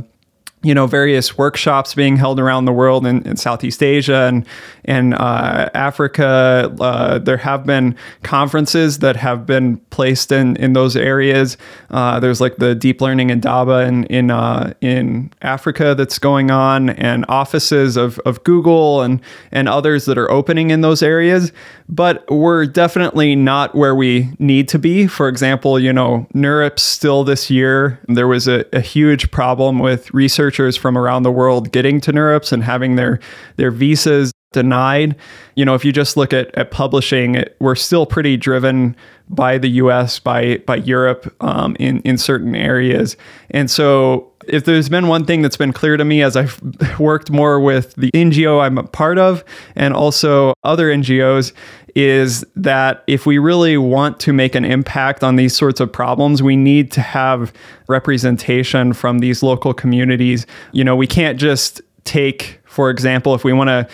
you know various workshops being held around the world in, in Southeast Asia and and uh, Africa. Uh, there have been conferences that have been placed in in those areas. Uh, there's like the Deep Learning Indaba in in uh, in Africa that's going on, and offices of of Google and and others that are opening in those areas. But we're definitely not where we need to be. For example, you know, NeurIPS still this year there was a, a huge problem with researchers from around the world getting to NeurIPS and having their their visas denied. You know, if you just look at, at publishing, we're still pretty driven by the U.S. by by Europe um, in in certain areas, and so. If there's been one thing that's been clear to me as I've *laughs* worked more with the NGO I'm a part of and also other NGOs, is that if we really want to make an impact on these sorts of problems, we need to have representation from these local communities. You know, we can't just take, for example, if we want to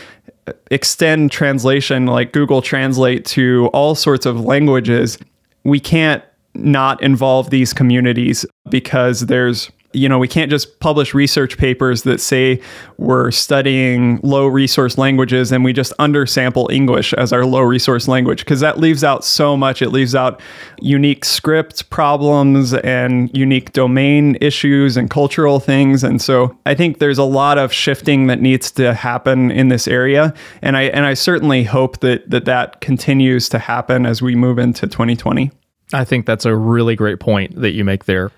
extend translation like Google Translate to all sorts of languages, we can't not involve these communities because there's you know, we can't just publish research papers that say we're studying low resource languages and we just undersample English as our low resource language because that leaves out so much. It leaves out unique script problems and unique domain issues and cultural things. And so I think there's a lot of shifting that needs to happen in this area. And I and I certainly hope that that, that continues to happen as we move into 2020. I think that's a really great point that you make there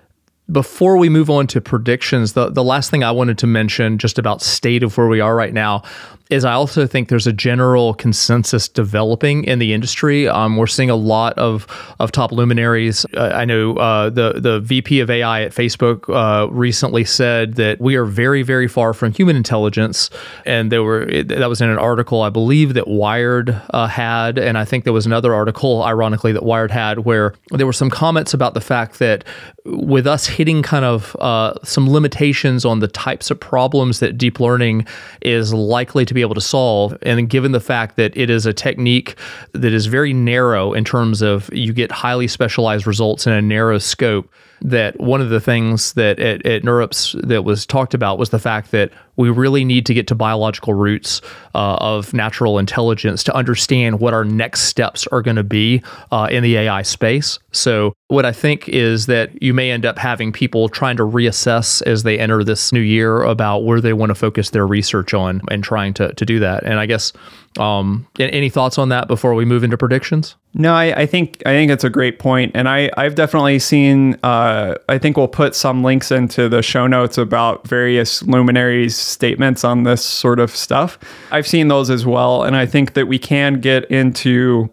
before we move on to predictions, the, the last thing I wanted to mention just about state of where we are right now is I also think there's a general consensus developing in the industry. Um, we're seeing a lot of of top luminaries. Uh, I know uh, the the VP of AI at Facebook uh, recently said that we are very very far from human intelligence, and there were that was in an article I believe that Wired uh, had, and I think there was another article, ironically, that Wired had where there were some comments about the fact that with us hitting kind of uh, some limitations on the types of problems that deep learning is likely to be able to solve. And given the fact that it is a technique that is very narrow in terms of you get highly specialized results in a narrow scope, that one of the things that at, at NeurIPS that was talked about was the fact that we really need to get to biological roots uh, of natural intelligence to understand what our next steps are going to be uh, in the AI space. So, what I think is that you may end up having people trying to reassess as they enter this new year about where they want to focus their research on and trying to, to do that. And I guess um, any thoughts on that before we move into predictions? No, I, I think I think it's a great point, and I I've definitely seen. Uh, I think we'll put some links into the show notes about various luminaries' statements on this sort of stuff. I've seen those as well, and I think that we can get into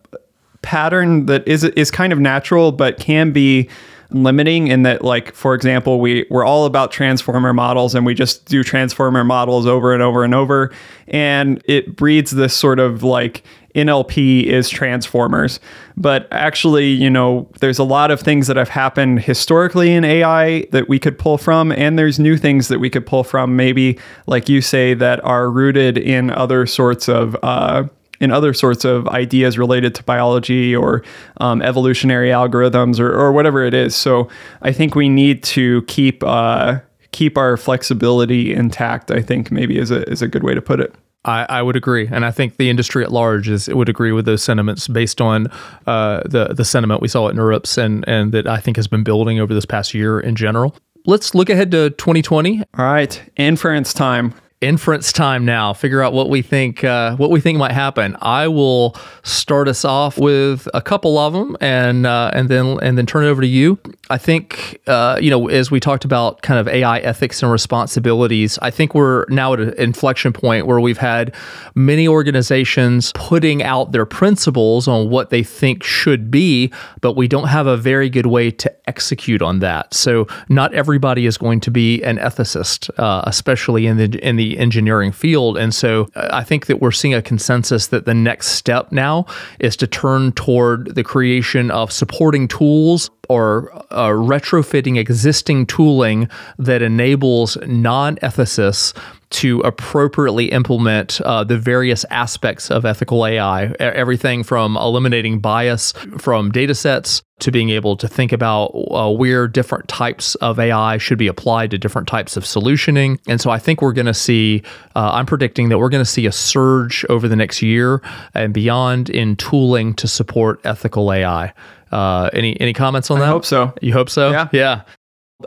pattern that is is kind of natural, but can be limiting in that like for example we we're all about transformer models and we just do transformer models over and over and over. And it breeds this sort of like NLP is transformers. But actually, you know, there's a lot of things that have happened historically in AI that we could pull from, and there's new things that we could pull from, maybe like you say, that are rooted in other sorts of uh, in other sorts of ideas related to biology or um, evolutionary algorithms or, or whatever it is. So I think we need to keep uh, keep our flexibility intact. I think maybe is a is a good way to put it. I, I, would agree, and I think the industry at large is would agree with those sentiments based on uh, the the sentiment we saw at NeurIPS and and that I think has been building over this past year in general. Let's look ahead to 2020. All right, inference time inference time now. Figure out what we think uh, what we think might happen. I will start us off with a couple of them, and uh, and then and then turn it over to you. I think uh, you know as we talked about kind of AI ethics and responsibilities. I think we're now at an inflection point where we've had many organizations putting out their principles on what they think should be, but we don't have a very good way to execute on that. So not everybody is going to be an ethicist, uh, especially in the in the engineering field. And so uh, I think that we're seeing a consensus that the next step now is to turn toward the creation of supporting tools or uh, retrofitting existing tooling that enables non ethicists to appropriately implement uh, the various aspects of ethical AI. Everything from eliminating bias from data sets to being able to think about uh, where different types of AI should be applied to different types of solutioning. And so I think we're going to see, uh, I'm predicting that we're going to see a surge over the next year and beyond in tooling to support ethical AI. Uh, any any comments on that? I hope so. You hope so? Yeah. Yeah.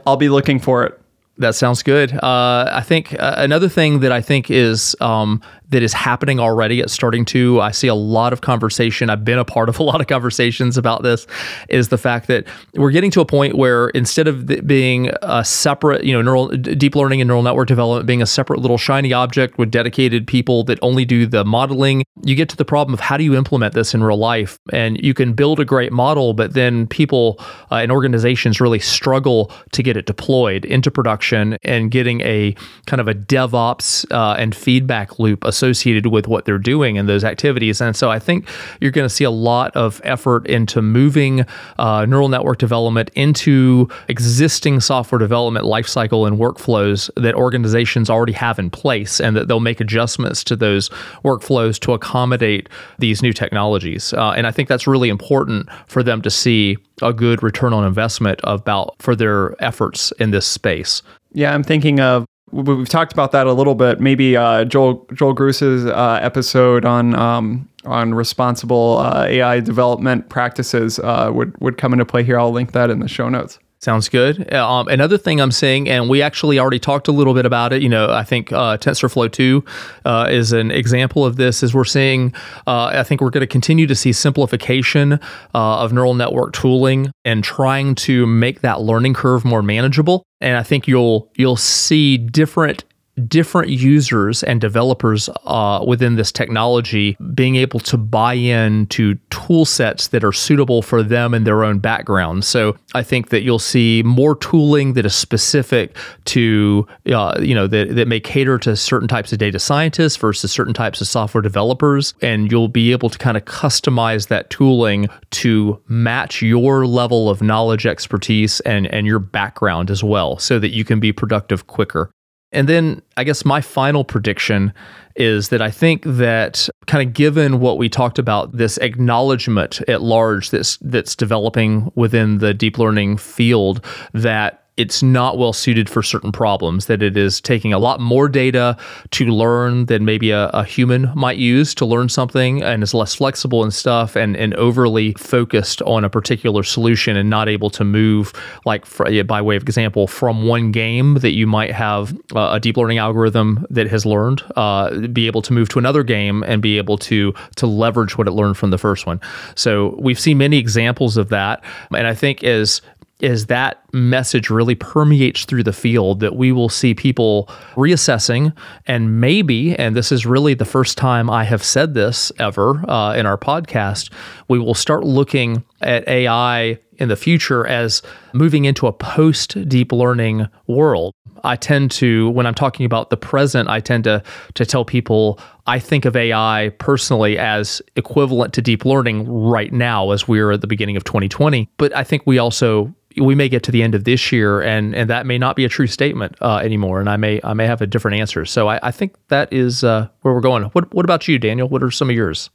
I'll be looking for it. That sounds good. Uh, I think uh, another thing that I think is um, that is happening already. It's starting to. I see a lot of conversation. I've been a part of a *laughs* lot of conversations about this. Is the fact that we're getting to a point where instead of being a separate, you know, neural deep learning and neural network development being a separate little shiny object with dedicated people that only do the modeling, you get to the problem of how do you implement this in real life? And you can build a great model, but then people uh, and organizations really struggle to get it deployed into production and getting a kind of a DevOps uh, and feedback loop associated with what they're doing in those activities. And so I think you're going to see a lot of effort into moving uh, neural network development into existing software development lifecycle and workflows that organizations already have in place, and that they'll make adjustments to those workflows to accommodate these new technologies. Uh, and I think that's really important for them to see a good return on investment about for their efforts in this space. Yeah, I'm thinking of we- we've talked about that a little bit. Maybe uh, Joel Joel Grus's uh, episode on um, on responsible uh, AI development practices uh, would would come into play here. I'll link that in the show notes. Sounds good. Um, another thing I'm seeing, and we actually already talked a little bit about it. You know, I think uh, TensorFlow 2 uh, is an example of this. Is we're seeing, uh, I think we're going to continue to see simplification uh, of neural network tooling and trying to make that learning curve more manageable. And I think you'll you'll see different different users and developers uh, within this technology being able to buy in to tool sets that are suitable for them and their own background. So I think that you'll see more tooling that is specific to, uh, you know, that, that may cater to certain types of data scientists versus certain types of software developers. And you'll be able to kind of customize that tooling to match your level of knowledge, expertise, and, and your background as well so that you can be productive quicker. And then I guess my final prediction is that I think that kind of given what we talked about, this acknowledgement at large that's that's developing within the deep learning field that it's not well suited for certain problems, that it is taking a lot more data to learn than maybe a, a human might use to learn something and is less flexible and stuff and, and overly focused on a particular solution and not able to move, like for, by way of example, from one game that you might have uh, a deep learning algorithm that has learned, uh, be able to move to another game and be able to to leverage what it learned from the first one. So we've seen many examples of that. And I think as is that message really permeates through the field that we will see people reassessing and maybe and this is really the first time i have said this ever uh, in our podcast we will start looking at ai in the future as moving into a post deep learning world I tend to, when I'm talking about the present, I tend to to tell people I think of AI personally as equivalent to deep learning right now, as we're at the beginning of 2020. But I think we also we may get to the end of this year, and and that may not be a true statement uh, anymore, and I may I may have a different answer. So I, I think that is uh, where we're going. What what about you, Daniel? What are some of yours?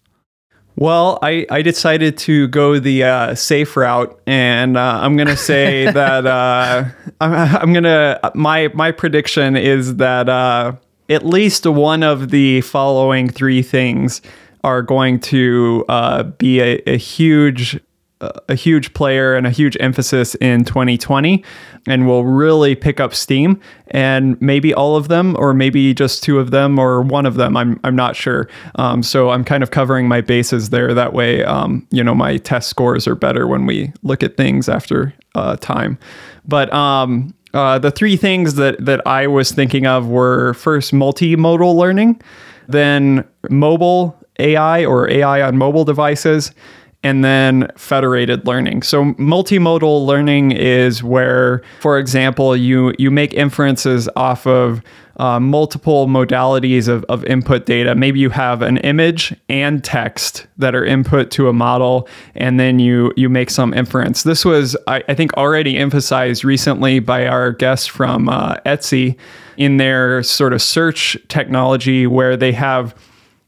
Well, I, I decided to go the uh, safe route, and uh, I'm gonna say *laughs* that uh, I'm, I'm gonna my my prediction is that uh, at least one of the following three things are going to uh, be a, a huge a huge player and a huge emphasis in 2020 and will really pick up steam. And maybe all of them or maybe just two of them or one of them i'm, I'm not sure. Um, so i'm kind of covering my bases there. That way um, you know my test scores are better when we look at things after uh, time. But um, uh, the three things that that i was thinking of were first multimodal learning then mobile ai or ai on mobile devices and then federated learning. So multimodal learning is where, for example, you you make inferences off of uh, multiple modalities of, of input data. Maybe you have an image and text that are input to a model, and then you you make some inference. This was, I, I think, already emphasized recently by our guests from uh, Etsy in their sort of search technology, where they have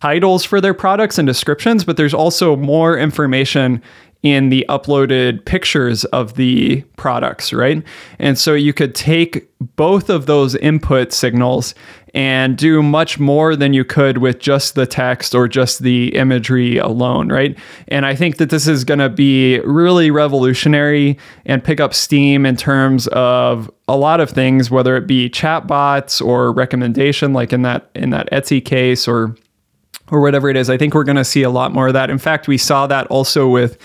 titles for their products and descriptions, but there's also more information in the uploaded pictures of the products, right? And so you could take both of those input signals and do much more than you could with just the text or just the imagery alone, right? And I think that this is going to be really revolutionary and pick up steam in terms of a lot of things whether it be chatbots or recommendation like in that in that Etsy case or or whatever it is. I think we're going to see a lot more of that. In fact, we saw that also with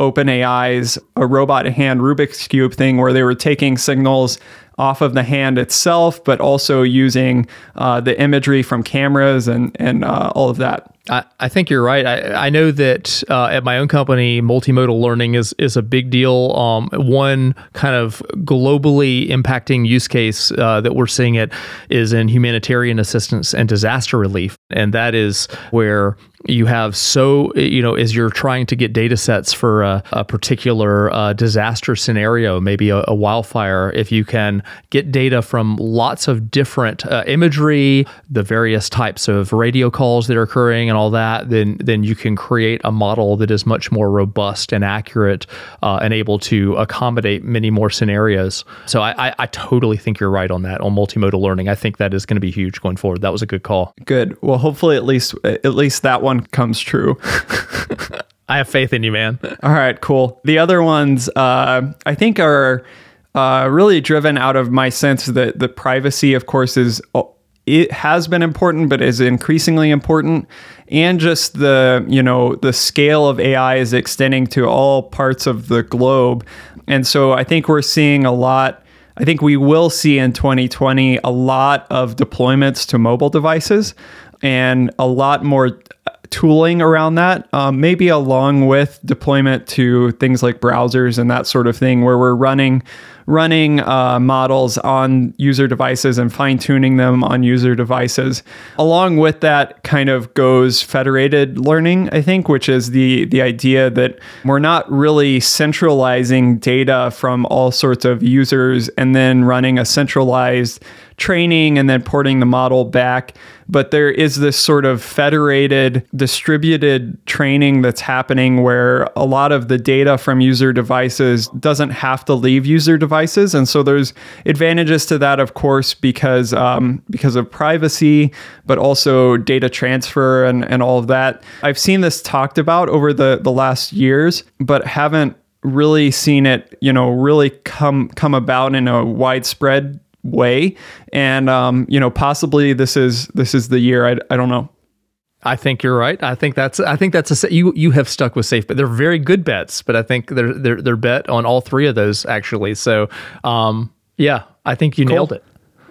OpenAI's a robot hand Rubik's Cube thing where they were taking signals off of the hand itself, but also using uh, the imagery from cameras and, and uh, all of that. I, I think you're right. I, I know that uh, at my own company, multimodal learning is is a big deal. Um, one kind of globally impacting use case uh, that we're seeing it is in humanitarian assistance and disaster relief, and that is where you have so you know as you're trying to get data sets for a, a particular uh, disaster scenario maybe a, a, wildfire if you can get data from lots of different uh, imagery the various types of radio calls that are occurring and all that then then you can create a model that is much more robust and accurate uh, and able to accommodate many more scenarios. So I, I, I totally think you're right on that on multimodal learning. I think that is going to be huge going forward. That was a good call. Good. Well hopefully at least at least that one comes true. *laughs* I have faith in you, man. All right, cool. The other ones, uh, I think, are uh, really driven out of my sense that the privacy, of course, is oh, it has been important, but is increasingly important, and just the you know the scale of AI is extending to all parts of the globe, and so I think we're seeing a lot. I think we will see in 2020 a lot of deployments to mobile devices and a lot more tooling around that, um, maybe along with deployment to things like browsers and that sort of thing, where we're running running uh, models on user devices and fine tuning them on user devices. Along with that, kind of goes federated learning, I think, which is the the idea that we're not really centralizing data from all sorts of users and then running a centralized training and then porting the model back. But there is this sort of federated, distributed training that's happening where a lot of the data from user devices doesn't have to leave user devices. And so there's advantages to that, of course, because um, because of privacy, but also data transfer and, and all of that. I've seen this talked about over the, the last years, but haven't really seen it, you know, really come come about in a widespread way. And um, you know possibly this is this is the year. I, I don't know I think you're right. I think that's I think that's a you you have stuck with safe, but they're very good bets. But I think they're they're they're bet on all three of those actually. So, um, yeah, I think you cool. nailed it.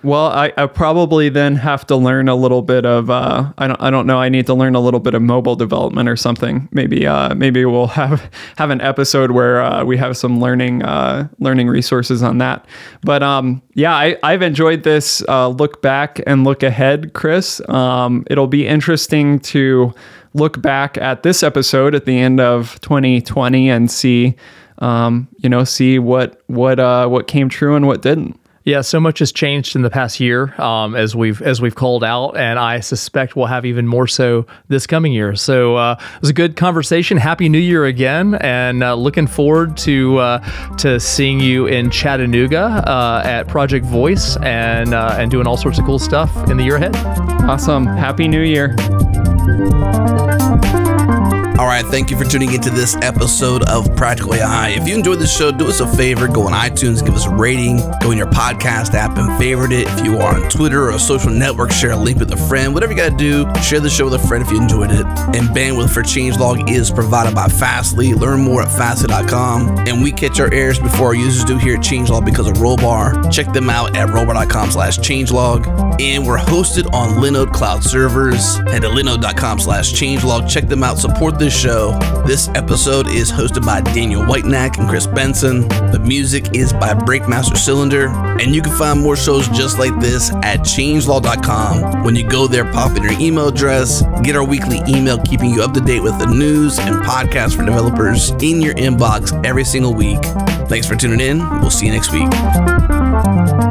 Well, I, I, probably then have to learn a little bit of uh, I don't I don't know I need to learn a little bit of mobile development or something. Maybe uh, maybe we'll *laughs* have have an episode where uh, we have some learning uh, learning resources on that. But um, yeah, I, I've enjoyed this uh, look back and look ahead, Chris. Um, it'll be interesting to look back at this episode at the end of 2020 and see um, you know see what what uh, what came true and what didn't. Yeah, so much has changed in the past year, um, as we've as we've called out, and I suspect we'll have even more so this coming year. So uh, it was a good conversation. Happy New Year again, and uh, looking forward to uh, to seeing you in Chattanooga uh, at Project Voice and uh, and doing all sorts of cool stuff in the year ahead. Awesome! Happy New Year. All right, thank you for tuning into this episode of Practical AI. If you enjoyed this show, do us a favor, go on iTunes, give us a rating, go in your podcast app and favorite it. If you are on Twitter or a social network, share a link with a friend. Whatever you got to do, share the show with a friend if you enjoyed it. And bandwidth for Changelog is provided by Fastly. Learn more at fastly.com. And we catch our errors before our users do here at Changelog because of Rollbar. Check them out at rollbar.com slash changelog. And we're hosted on Linode Cloud servers. Head to linode.com slash changelog. Check them out. Support show. This episode is hosted by Daniel Whitenack and Chris Benson. The music is by Breakmaster Cylinder, and you can find more shows just like this at changelog.com. When you go there, pop in your email address, get our weekly email keeping you up to date with the news and podcasts for developers in your inbox every single week. Thanks for tuning in. We'll see you next week.